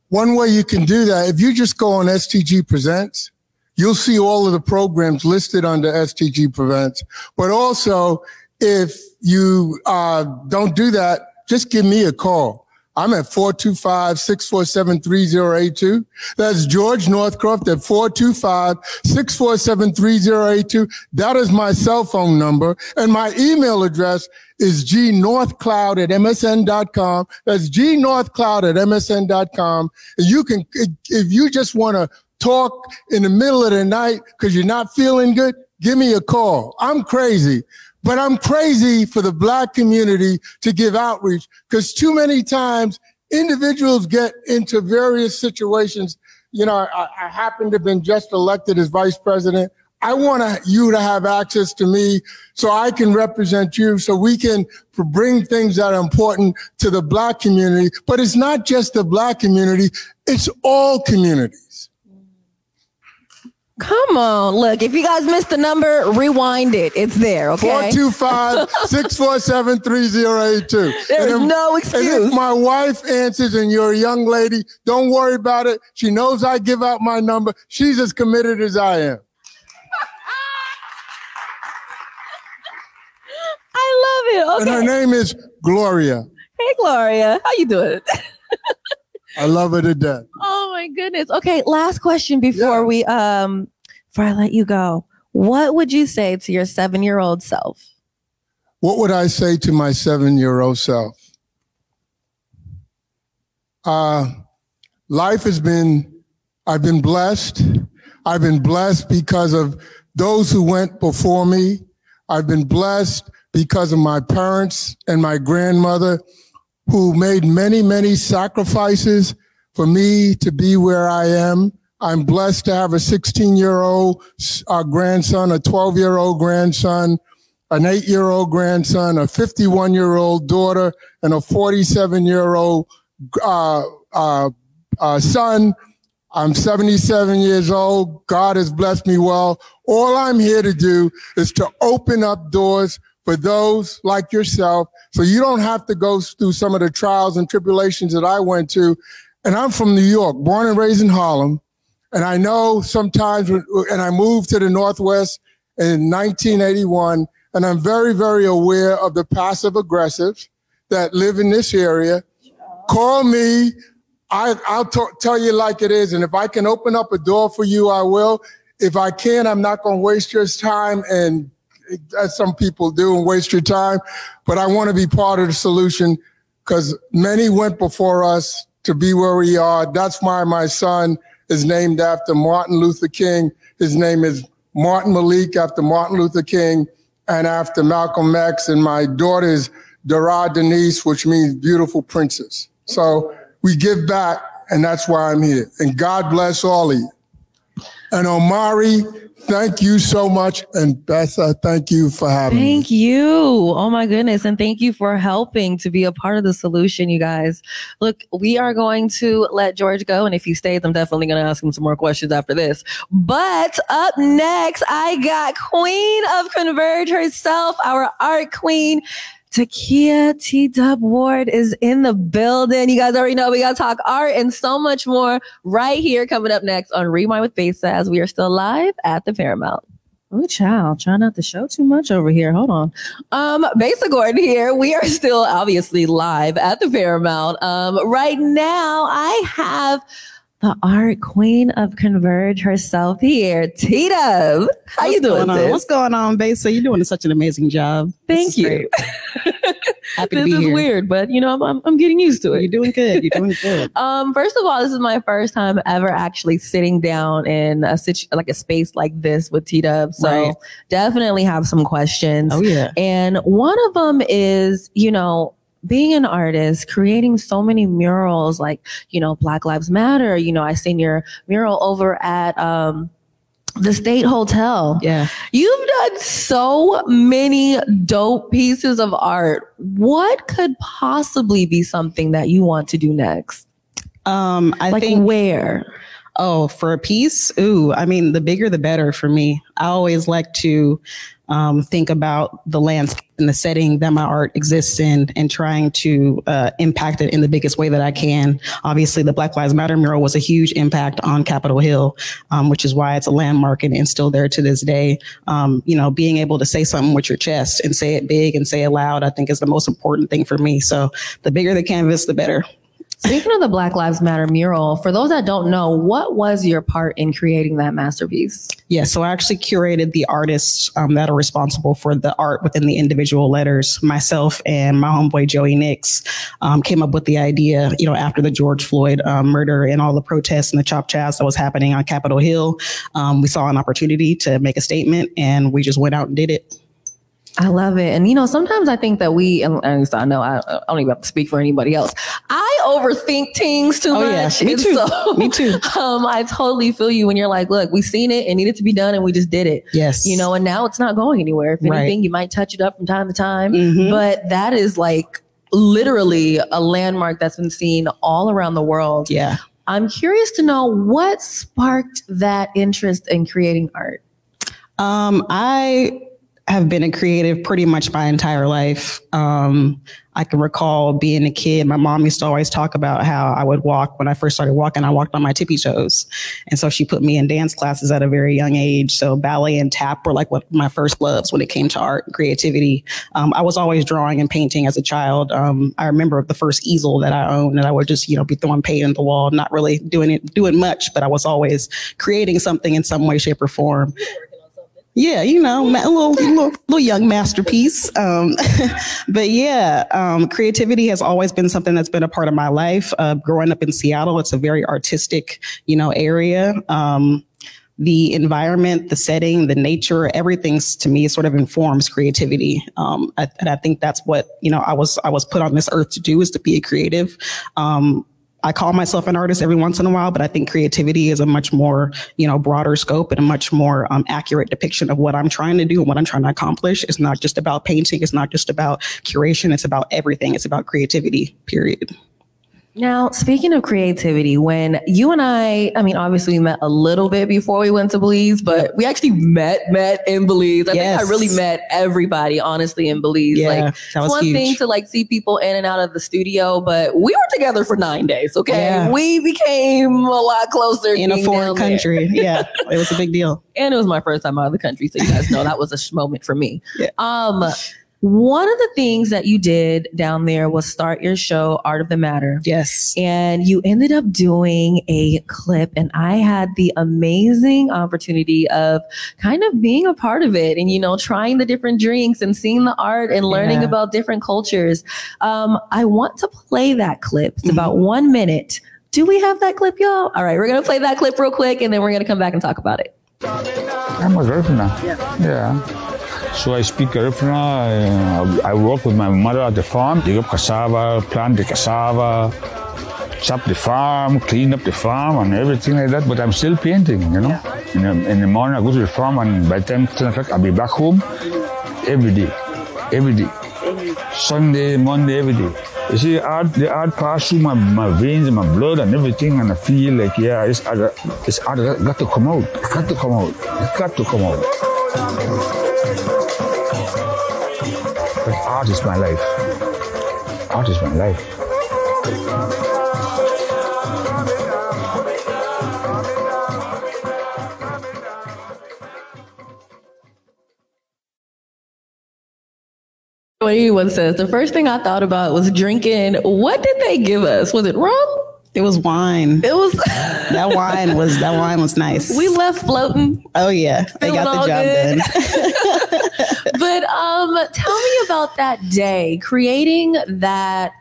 One way you can do that, if you just go on STG Presents, you'll see all of the programs listed under STG Presents. But also, if you uh, don't do that, just give me a call. I'm at 425-647-3082. That's George Northcroft at 425-647-3082. That is my cell phone number. And my email address is gnorthcroft at msn.com. That's gnorthcroft at msn.com. And you can, if you just want to talk in the middle of the night because you're not feeling good, give me a call. I'm crazy. But I'm crazy for the black community to give outreach because too many times individuals get into various situations. You know, I, I happen to have been just elected as vice president. I want you to have access to me so I can represent you, so we can bring things that are important to the black community. But it's not just the black community, it's all communities. Come on. Look, if you guys missed the number, rewind it. It's there, okay? 425 647 3082. There's no excuse. And if my wife answers and you're a young lady, don't worry about it. She knows I give out my number. She's as committed as I am. I love it. Okay. And her name is Gloria. Hey, Gloria. How you doing? I love her to death. Oh my goodness. Okay, last question before yeah. we um before I let you go. What would you say to your 7-year-old self? What would I say to my 7-year-old self? Uh life has been I've been blessed. I've been blessed because of those who went before me. I've been blessed because of my parents and my grandmother who made many, many sacrifices for me to be where I am. I'm blessed to have a 16 year old uh, grandson, a 12 year old grandson, an eight year old grandson, a 51 year old daughter, and a 47 year old uh, uh, uh, son. I'm 77 years old. God has blessed me well. All I'm here to do is to open up doors for those like yourself so you don't have to go through some of the trials and tribulations that I went to. And I'm from New York, born and raised in Harlem. And I know sometimes, and I moved to the Northwest in 1981, and I'm very, very aware of the passive aggressives that live in this area. Call me. I, will t- tell you like it is. And if I can open up a door for you, I will. If I can, I'm not going to waste your time and as some people do and waste your time. But I want to be part of the solution because many went before us to be where we are. That's why my son is named after Martin Luther King. His name is Martin Malik after Martin Luther King and after Malcolm X. And my daughter is Dara Denise, which means beautiful princess. So we give back, and that's why I'm here. And God bless all of you. And Omari, thank you so much. And Beth, uh, thank you for having thank me. Thank you. Oh my goodness. And thank you for helping to be a part of the solution, you guys. Look, we are going to let George go. And if he stays, I'm definitely going to ask him some more questions after this. But up next, I got Queen of Converge herself, our art queen. Takiyah T Dub Ward is in the building. You guys already know we got to talk art and so much more right here coming up next on Rewind with Besa as we are still live at the Paramount. Oh, child, try not to show too much over here. Hold on. Um, Besa Gordon here. We are still obviously live at the Paramount. Um, right now I have the art queen of Converge herself here, Tita. How What's you doing? What's going on, Besa? You're doing such an amazing job. Thank you. Happy this is here. weird, but you know, I'm, I'm, I'm getting used to it. You're doing good. You're doing good. um, first of all, this is my first time ever actually sitting down in a situ- like a space like this with T Dub. So Right. definitely have some questions. Oh, yeah. And one of them is, you know, being an artist, creating so many murals like, you know, Black Lives Matter. You know, I seen your mural over at um the State Hotel. Yeah. You've done so many dope pieces of art. What could possibly be something that you want to do next? Um, I like think where? Oh, for a piece? Ooh, I mean, the bigger the better for me. I always like to um, think about the landscape and the setting that my art exists in and trying to uh, impact it in the biggest way that I can. Obviously, the Black Lives Matter mural was a huge impact on Capitol Hill, um, which is why it's a landmark and, and still there to this day. Um, you know, being able to say something with your chest and say it big and say it loud, I think is the most important thing for me. So the bigger the canvas, the better. Speaking of the Black Lives Matter mural, for those that don't know, what was your part in creating that masterpiece? Yeah, so I actually curated the artists um, that are responsible for the art within the individual letters. Myself and my homeboy Joey Nix um, came up with the idea, you know, after the George Floyd um, murder and all the protests and the CHOP CHAZ that was happening on Capitol Hill. Um, we saw an opportunity to make a statement, and we just went out and did it. I love it. And you know, sometimes I think that we, and at least I know I, I don't even have to speak for anybody else. I overthink things too Oh, much. yeah. Me And too. So, Me too. Um, I totally feel you when you're like, look, we seen it, it needed to be done, and we just did it. Yes. You know, and now it's not going anywhere. If Right. anything, you might touch it up from time to time, Mhm. but that is like literally a landmark that's been seen all around the world. Yeah. I'm curious to know what sparked that interest in creating art. Um, I have been a creative pretty much my entire life. Um, I can recall being a kid. My mom used to always talk about how I would walk when I first started walking. I walked on my tippy toes, and so she put me in dance classes at a very young age. So ballet and tap were like what my first loves when it came to art and creativity. Um, I was always drawing and painting as a child. Um, I remember the first easel that I owned, and I would just you know be throwing paint in the wall, not really doing it doing much, but I was always creating something in some way, shape, or form. Yeah, you know, a little, little, little young masterpiece. Um, but yeah, um, creativity has always been something that's been a part of my life. Uh, growing up in Seattle, it's a very artistic, you know, area. Um, the environment, the setting, the nature, everything to me sort of informs creativity. Um, I, and I think that's what you know I was I was put on this earth to do is to be a creative. Um, I call myself an artist every once in a while, but I think creativity is a much more, you know, broader scope and a much more um, accurate depiction of what I'm trying to do and what I'm trying to accomplish. It's not just about painting. It's not just about curation. It's about everything. It's about creativity, period. Now, speaking of creativity, when you and I, I mean, obviously we met a little bit before we went to Belize, but we actually met, met in Belize. I Yes. think I really met everybody, honestly, in Belize. Yeah, like, that it's one huge. thing to like see people in and out of the studio, but we were together for nine days, okay? Yeah. We became a lot closer In a foreign country. Yeah, it was a big deal. and it was my first time out of the country, so you guys know that was a sh- moment for me. Yeah. Um, one of the things that you did down there was start your show, Art of the Matter. Yes. And you ended up doing a clip, and I had the amazing opportunity of kind of being a part of it and, you know, trying the different drinks and seeing the art and learning Yeah. about different cultures. Um, I want to play that clip. It's about Mm-hmm. one minute. Do we have that clip, y'all? All right, we're going to play that clip real quick, and then we're going to come back and talk about it. I'm a Garifuna. Yeah. So I speak Garifuna. Uh, I work with my mother at the farm, dig up cassava, plant the cassava, chop the farm, clean up the farm, and everything like that. But I'm still painting, you know. In, the, in the morning, I go to the farm, and by 10, 10 o'clock, I'll be back home every day. Every day. Sunday, Monday, every day. You see, art, the art pass through my, my veins and my blood and everything, and I feel like, yeah, it's art, it's art got to come out. It's got to come out. It's got to come out. But art is my life. Art is my life. What anyone says, the first thing I thought about was drinking. What did they give us? Was it rum? It was wine. It was that wine was that wine was nice. We left floating. Oh yeah, they got the job good. done. um, tell me about that day creating that.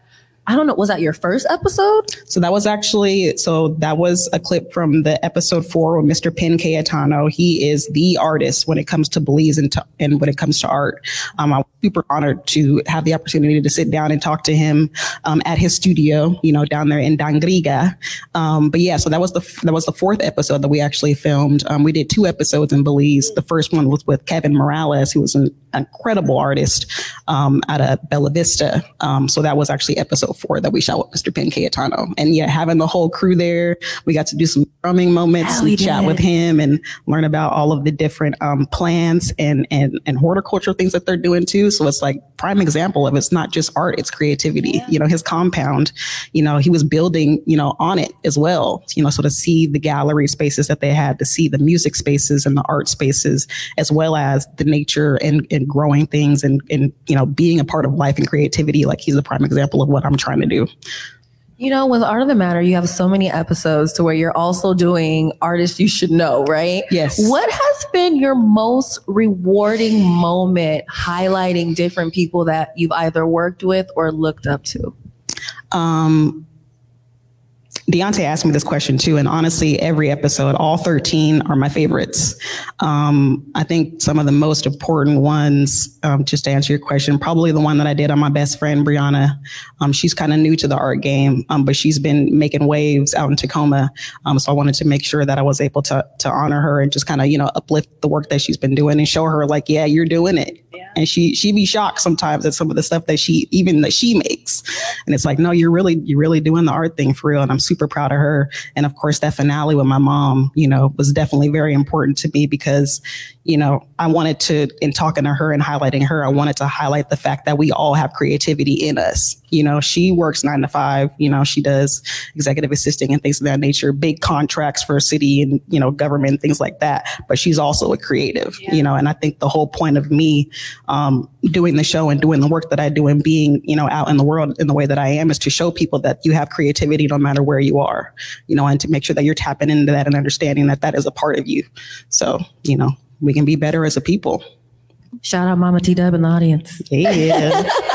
I don't know. Was that your first episode? So that was actually so that was a clip from the episode four with Mr. Penn Cayetano. He is the artist when it comes to Belize and, to, and when it comes to art. Um, I'm super honored to have the opportunity to sit down and talk to him um, at his studio, you know, down there in Dangriga. Um, but yeah, so that was the that was the fourth episode that we actually filmed. Um, we did two episodes in Belize. The first one was with Kevin Morales, who was an incredible artist um, out of Bella Vista. Um, so that was actually episode four that we shot with Mr. Penn Cayetano. And yeah, having the whole crew there, we got to do some drumming moments, Hell, we chat did. with him and learn about all of the different um, plants and, and, and horticultural things that they're doing too. So it's like prime example of it's not just art, it's creativity. You know, his compound, you know, he was building, you know, on it as well, you know, so to see the gallery spaces that they had, to see the music spaces and the art spaces, as well as the nature and, and growing things and, and, you know, being a part of life and creativity. Like he's a prime example of what I'm trying to do. You know, with Art of the Matter, you have so many episodes to where you're also doing artists you should know, right? Yes. What has been your most rewarding moment highlighting different people that you've either worked with or looked up to? Um, Deontay asked me this question too, and honestly, every episode, all 13 are my favorites. Um, I think some of the most important ones, um, just to answer your question, probably the one that I did on my best friend, Brianna. Um, she's kind of new to the art game, um, but she's been making waves out in Tacoma. Um, so I wanted to make sure that I was able to, to honor her and just kind of, you know, uplift the work that she's been doing and show her like, yeah, you're doing it. And she, she be shocked sometimes at some of the stuff that she, even that she makes. And it's like, no, you're really, you're really doing the art thing for real. And I'm super proud of her. And of course, that finale with my mom, you know, was definitely very important to me because, you know, I wanted to, in talking to her and highlighting her, I wanted to highlight the fact that we all have creativity in us. You know, she works nine to five, you know, she does executive assisting and things of that nature, big contracts for city and, you know, government, things like that. But she's also a creative, you know, and I think the whole point of me um, doing the show and doing the work that I do and being, you know, out in the world in the way that I am is to show people that you have creativity no matter where you are, you know, and to make sure that you're tapping into that and understanding that that is a part of you. So, you know, we can be better as a people. Shout out Mama T Dub in the audience. Yeah.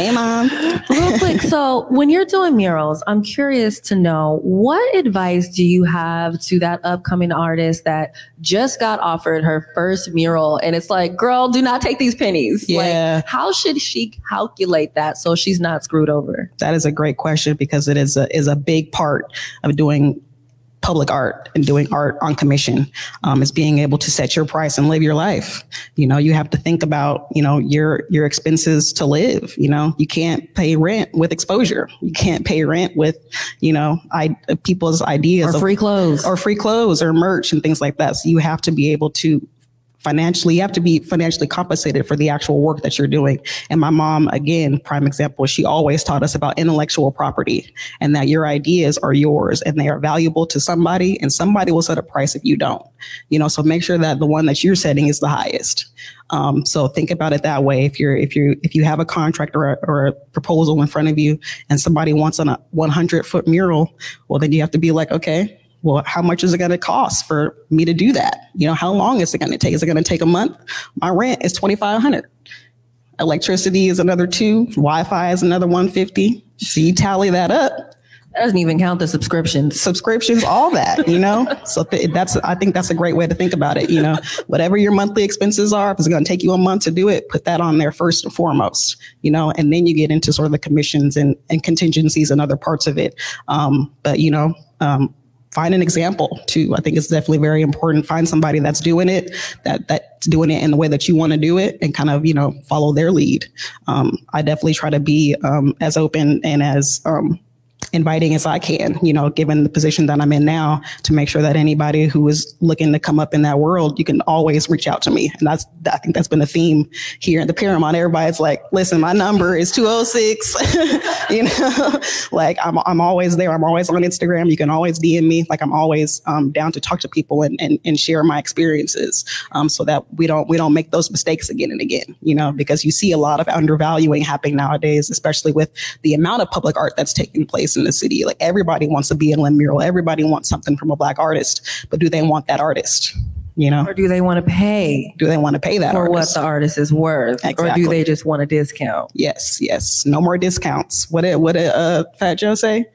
Hey, mom. Real quick, so when you're doing murals, I'm curious to know what advice do you have to that upcoming artist that just got offered her first mural and it's like, girl, do not take these pennies. Yeah. Like, how should she calculate that so she's not screwed over? That is a great question because it is a is a big part of doing public art and doing art on commission um, is being able to set your price and live your life. You know you have to think about you know your your expenses to live you know. You can't pay rent with exposure. You can't pay rent with you know I, people's ideas Or of- free clothes. or free clothes or merch and things like that. So you have to be able to financially you have to be financially compensated for the actual work that you're doing. And my mom again prime example she always taught us about intellectual property and that your ideas are yours and they are valuable to somebody and somebody will set a price if you don't. You know so make sure that the one that you're setting is the highest. Um, so think about it that way. If you're if you if you have a contract or a, or a proposal in front of you and somebody wants a 100 foot mural well then you have to be like okay well, how much is it going to cost for me to do that? You know, how long is it going to take? Is it going to take a month? My rent is 2500 Electricity is another two. Wi-Fi is another 150 So you tally that up. That doesn't even count the subscriptions. Subscriptions, all that, you know? so th- that's, I think that's a great way to think about it. You know, whatever your monthly expenses are, if it's going to take you a month to do it, put that on there first and foremost, you know, and then you get into sort of the commissions and, and contingencies and other parts of it. Um, but, you know, um, find an example too. I think it's definitely very important. Find somebody that's doing it, that that's doing it in the way that you want to do it, and kind of you know follow their lead. Um, I definitely try to be um, as open and as um, inviting as I can, you know, given the position that I'm in now, to make sure that anybody who is looking to come up in that world, you can always reach out to me. And that's, I think that's been a theme here in the Paramount. Everybody's like, listen, my number is 206. you know, like I'm, I'm always there. I'm always on Instagram. You can always DM me. Like I'm always um, down to talk to people and, and, and share my experiences um, so that we don't, we don't make those mistakes again and again, you know, because you see a lot of undervaluing happening nowadays, especially with the amount of public art that's taking place in the city. Like everybody wants to be in a mural. Everybody wants something from a black artist, but do they want that artist? You know, or do they want to pay? Do they want to pay that for artist? what the artist is worth, or do they just want a discount? Yes, yes. No more discounts. What did what did uh, Fat Joe say?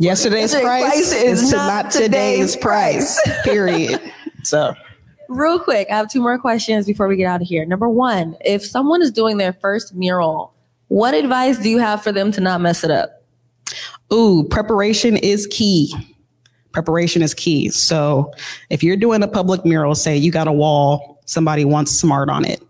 Yesterday's price, price is is not not today's today's price. Period. So Real quick, I have two more questions before we get out of here. Number one, if someone is doing their first mural, what advice do you have for them to not mess it up? Ooh, preparation is key. Preparation is key. So if you're doing a public mural, say you got a wall, somebody wants smart on it.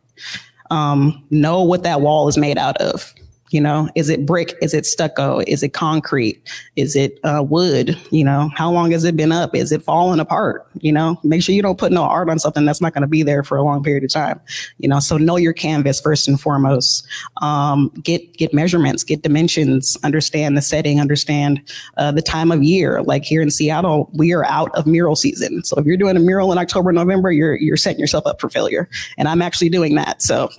Um, know what that wall is made out of. You know, is it brick? Is it stucco? Is it concrete? Is it uh, wood? You know, how long has it been up? Is it falling apart? You know, make sure you don't put no art on something that's not going to be there for a long period of time. You know, so know your canvas first and foremost. Um, get get measurements, get dimensions, understand the setting, understand uh, the time of year. Like here in Seattle, we are out of mural season. So if you're doing a mural in October, November, you're you're setting yourself up for failure. And I'm actually doing that. So,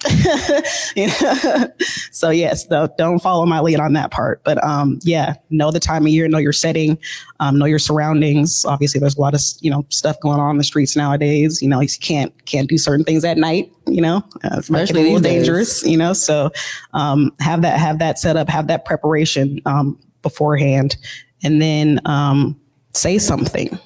you know, so yes, don't follow my lead on that part. But um, yeah, know the time of year, know your setting, um, know your surroundings. Obviously, there's a lot of you know stuff going on in the streets nowadays. You know, you can't can't do certain things at night. You know, uh, Especially a little days. dangerous. You know, so um, have that have that set up, have that preparation um, beforehand, and then um, say something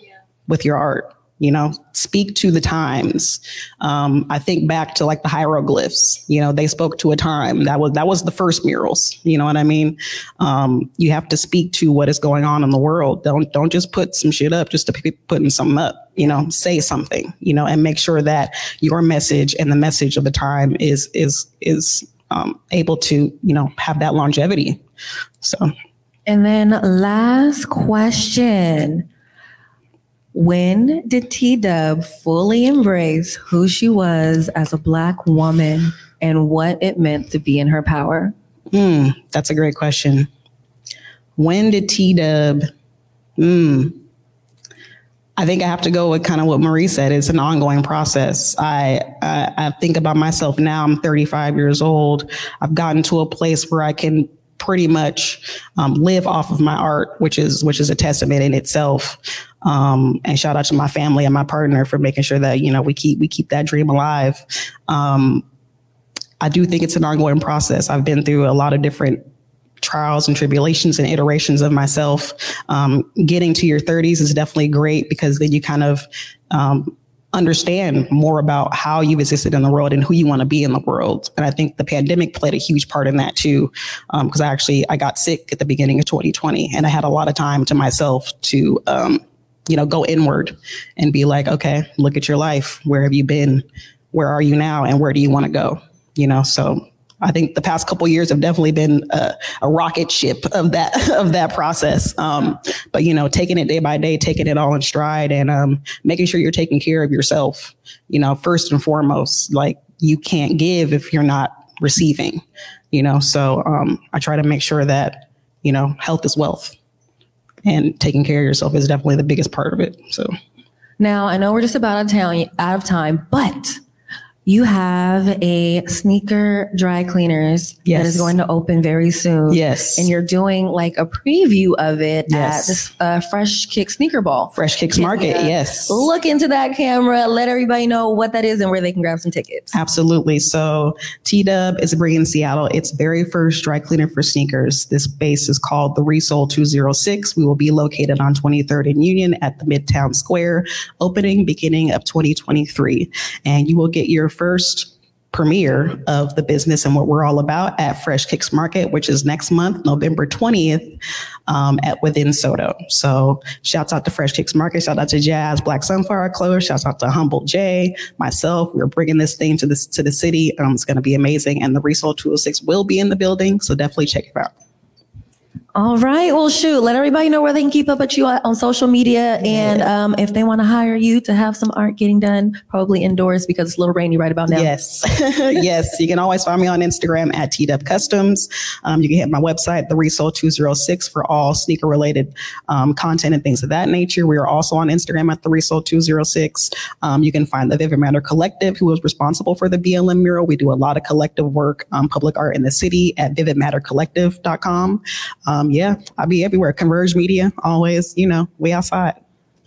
with your art. You know, speak to the times. Um, I think back to like the hieroglyphs. You know, they spoke to a time. That was that was the first murals. You know what I mean? Um, you have to speak to what is going on in the world. Don't don't just put some shit up just to be putting something up. You know, say something. You know, and make sure that your message and the message of the time is is is um, able to you know have that longevity. So. And then last question. When did T Dub fully embrace who she was as a black woman and what it meant to be in her power? Hmm, that's a great question. When did T Dub? Hmm. I think I have to go with kind of what Marie said. It's an ongoing process. I, I I think about myself now. I'm 35 years old. I've gotten to a place where I can pretty much um, live off of my art, which is which is a testament in itself. Um, and shout out to my family and my partner for making sure that you know we keep we keep that dream alive. Um, I do think it's an ongoing process. I've been through a lot of different trials and tribulations and iterations of myself. Um, getting to your 30s is definitely great because then you kind of um, understand more about how you've existed in the world and who you want to be in the world. And I think the pandemic played a huge part in that too, because um, I actually I got sick at the beginning of 2020, and I had a lot of time to myself to. Um, you know, go inward and be like, okay, look at your life. Where have you been? Where are you now? And where do you want to go? You know, so I think the past couple years have definitely been a, a, rocket ship of that of that process. Um, but you know, taking it day by day, taking it all in stride, and um, making sure you're taking care of yourself. You know, first and foremost, like you can't give if you're not receiving. You know, so um, I try to make sure that you know health is wealth, and taking care of yourself is definitely the biggest part of it. So. Now I know we're just about out of time, out of time, but you have a sneaker dry cleaners yes. that is going to open very soon. Yes. And you're doing like a preview of it yes. at this uh, Fresh Kick Sneaker Ball. Fresh Kicks Market, yeah. yes. Look into that camera. Let everybody know what that is and where they can grab some tickets. Absolutely. So T Dub is bringing Seattle its very first dry cleaner for sneakers. This base is called the Resole 206. We will be located on 23rd and Union at the Midtown Square, opening beginning of 2023. And you will get your first premiere of the business and what we're all about at Fresh Kicks Market, which is next month, November 20th, um, at within SODO. So shouts out to Fresh Kicks Market, shout out to Jazz Black Sunflower Clothes, shouts out to Humble J, myself. We're bringing this thing to this to the city. Um, it's going to be amazing, and the Resole 206 will be in the building, so definitely check it out. All right. Well, shoot, let everybody know where they can keep up with you on social media. And um, if they want to hire you to have some art getting done, probably indoors because it's a little rainy right about now. Yes. yes. You can always find me on Instagram at TDub Customs. Um, you can hit my website, the Resole 206 for all sneaker related um, content and things of that nature. We are also on Instagram at the Resole 206. Um, you can find the Vivid Matter Collective, who is responsible for the BLM mural. We do a lot of collective work, um, public art in the city at vividmattercollective.com. Um, um, yeah, I'll be everywhere. Converge Media, always, you know, we outside.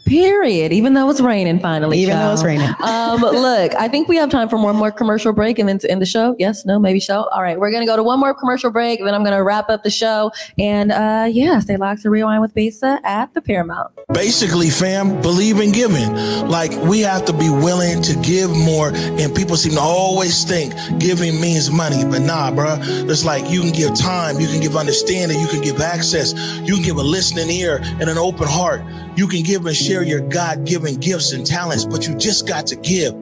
Period. Even though it's raining finally. Even though it's raining. um, look, I think we have time for one more commercial break and then to end the show. Yes, no, maybe show. All right, we're gonna go to one more commercial break, and then I'm gonna wrap up the show. And uh, yeah, stay locked to rewind with Besa at the Paramount. Basically, fam, believe in giving. Like we have to be willing to give more, and people seem to always think giving means money, but nah, bro. It's like you can give time, you can give understanding, you can give access, you can give a listening ear and an open heart. You can give and share your God given gifts and talents, but you just got to give.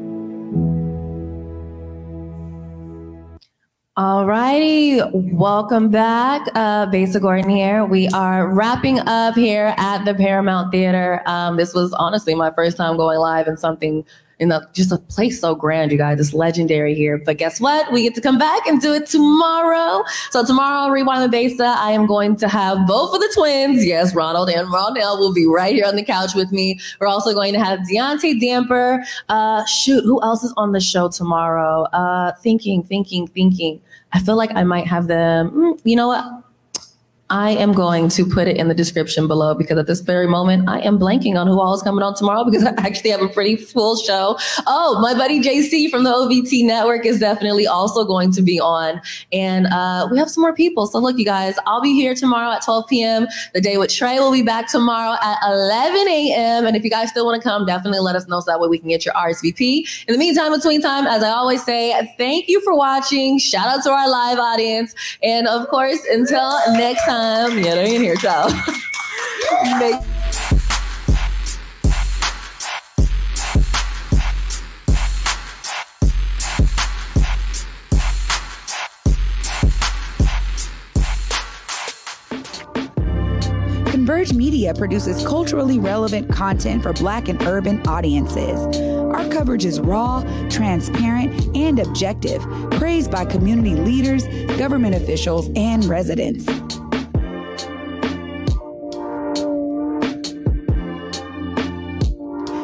All righty, welcome back, uh, Besa Gordon here. We are wrapping up here at the Paramount Theater. Um, this was honestly my first time going live in something in the just a place so grand, you guys. It's legendary here. But guess what? We get to come back and do it tomorrow. So tomorrow, Rewind the Besa, I am going to have both of the twins. Yes, Ronald and Rondell will be right here on the couch with me. We're also going to have Deontay Damper. Uh, shoot, who else is on the show tomorrow? Uh, thinking, thinking, thinking. I feel like I might have them. Mm, you know what? I am going to put it in the description below because at this very moment, I am blanking on who all is coming on tomorrow because I actually have a pretty full show. Oh, my buddy JC from the OVT network is definitely also going to be on. And uh, we have some more people. So look, you guys, I'll be here tomorrow at 12 p.m. The day with Trey will be back tomorrow at 11 a.m. And if you guys still want to come, definitely let us know so that way we can get your RSVP. In the meantime, between time, as I always say, thank you for watching. Shout out to our live audience. And of course, until next time, time. Ya no here, ciao. Converge Media produces culturally relevant content for Black and urban audiences. Our coverage is raw, transparent, and objective, praised by community leaders, government officials, and residents.